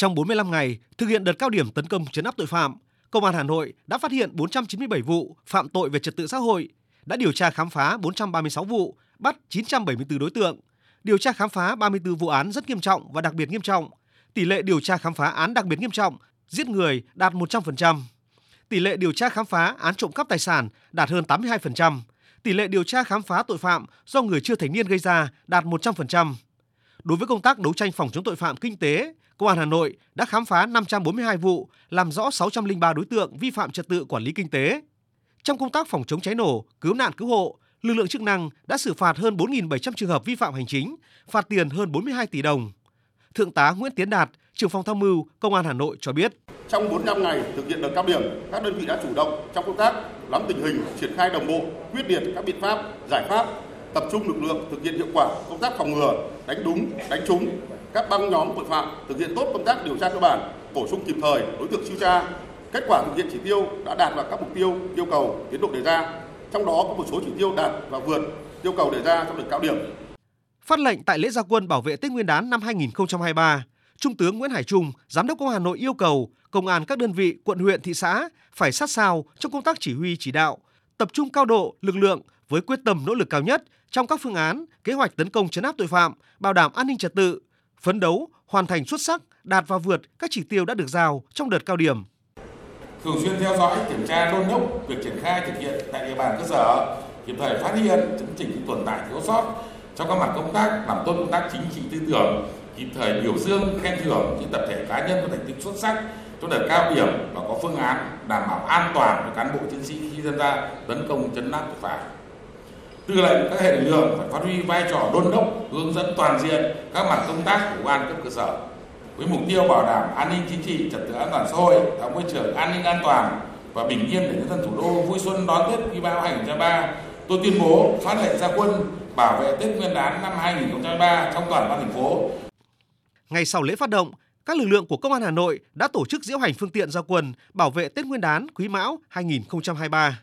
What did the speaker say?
Trong 45 ngày thực hiện đợt cao điểm tấn công chấn áp tội phạm, Công an Hà Nội đã phát hiện 497 vụ phạm tội về trật tự xã hội, đã điều tra khám phá 436 vụ, bắt 974 đối tượng, điều tra khám phá 34 vụ án rất nghiêm trọng và đặc biệt nghiêm trọng. Tỷ lệ điều tra khám phá án đặc biệt nghiêm trọng, giết người đạt 100%. Tỷ lệ điều tra khám phá án trộm cắp tài sản đạt hơn 82%. Tỷ lệ điều tra khám phá tội phạm do người chưa thành niên gây ra đạt 100%. Đối với công tác đấu tranh phòng chống tội phạm kinh tế, Công an Hà Nội đã khám phá 542 vụ, làm rõ 603 đối tượng vi phạm trật tự quản lý kinh tế. Trong công tác phòng chống cháy nổ, cứu nạn cứu hộ, lực lượng chức năng đã xử phạt hơn 4.700 trường hợp vi phạm hành chính, phạt tiền hơn 42 tỷ đồng. Thượng tá Nguyễn Tiến Đạt, trưởng phòng tham mưu Công an Hà Nội cho biết. Trong 45 ngày thực hiện đợt cao điểm, các đơn vị đã chủ động trong công tác nắm tình hình, triển khai đồng bộ, quyết liệt các biện pháp, giải pháp, tập trung lực lượng thực hiện hiệu quả công tác phòng ngừa, đánh đúng, đánh trúng các băng nhóm tội phạm, thực hiện tốt công tác điều tra cơ bản, bổ sung kịp thời đối tượng siêu tra. Kết quả thực hiện chỉ tiêu đã đạt vào các mục tiêu, yêu cầu, tiến độ đề ra. Trong đó có một số chỉ tiêu đạt và vượt yêu cầu đề ra trong đợt cao điểm. Phát lệnh tại lễ gia quân bảo vệ Tết Nguyên đán năm 2023, Trung tướng Nguyễn Hải Trung, Giám đốc Công an Hà Nội yêu cầu công an các đơn vị, quận huyện, thị xã phải sát sao trong công tác chỉ huy chỉ đạo, tập trung cao độ lực lượng với quyết tâm nỗ lực cao nhất trong các phương án, kế hoạch tấn công chấn áp tội phạm, bảo đảm an ninh trật tự, phấn đấu hoàn thành xuất sắc, đạt và vượt các chỉ tiêu đã được giao trong đợt cao điểm. Thường xuyên theo dõi, kiểm tra đôn đốc việc triển khai thực hiện tại địa bàn cơ sở, kịp thời phát hiện, chấn chỉnh tồn tại thiếu sót trong các mặt công tác làm tốt công tác chính trị tư tưởng, kịp thời biểu dương khen thưởng những tập thể cá nhân có thành tích xuất sắc trong đợt cao điểm và có phương án đảm bảo an toàn cho cán bộ chiến sĩ khi tham gia tấn công chấn áp tội phạm tư lệnh các hệ lực lượng phải phát huy vai trò đôn đốc hướng dẫn toàn diện các mặt công tác của ban cấp cơ sở với mục tiêu bảo đảm an ninh chính trị trật tự an toàn xã hội tạo môi trường an ninh an toàn và bình yên để nhân dân thủ đô vui xuân đón Tết Quý Mão 2023 tôi tuyên bố phát lệnh gia quân bảo vệ Tết Nguyên đán năm 2023 trong toàn ban thành phố. Ngày sau lễ phát động, các lực lượng của Công an Hà Nội đã tổ chức diễu hành phương tiện gia quân bảo vệ Tết Nguyên đán Quý Mão 2023.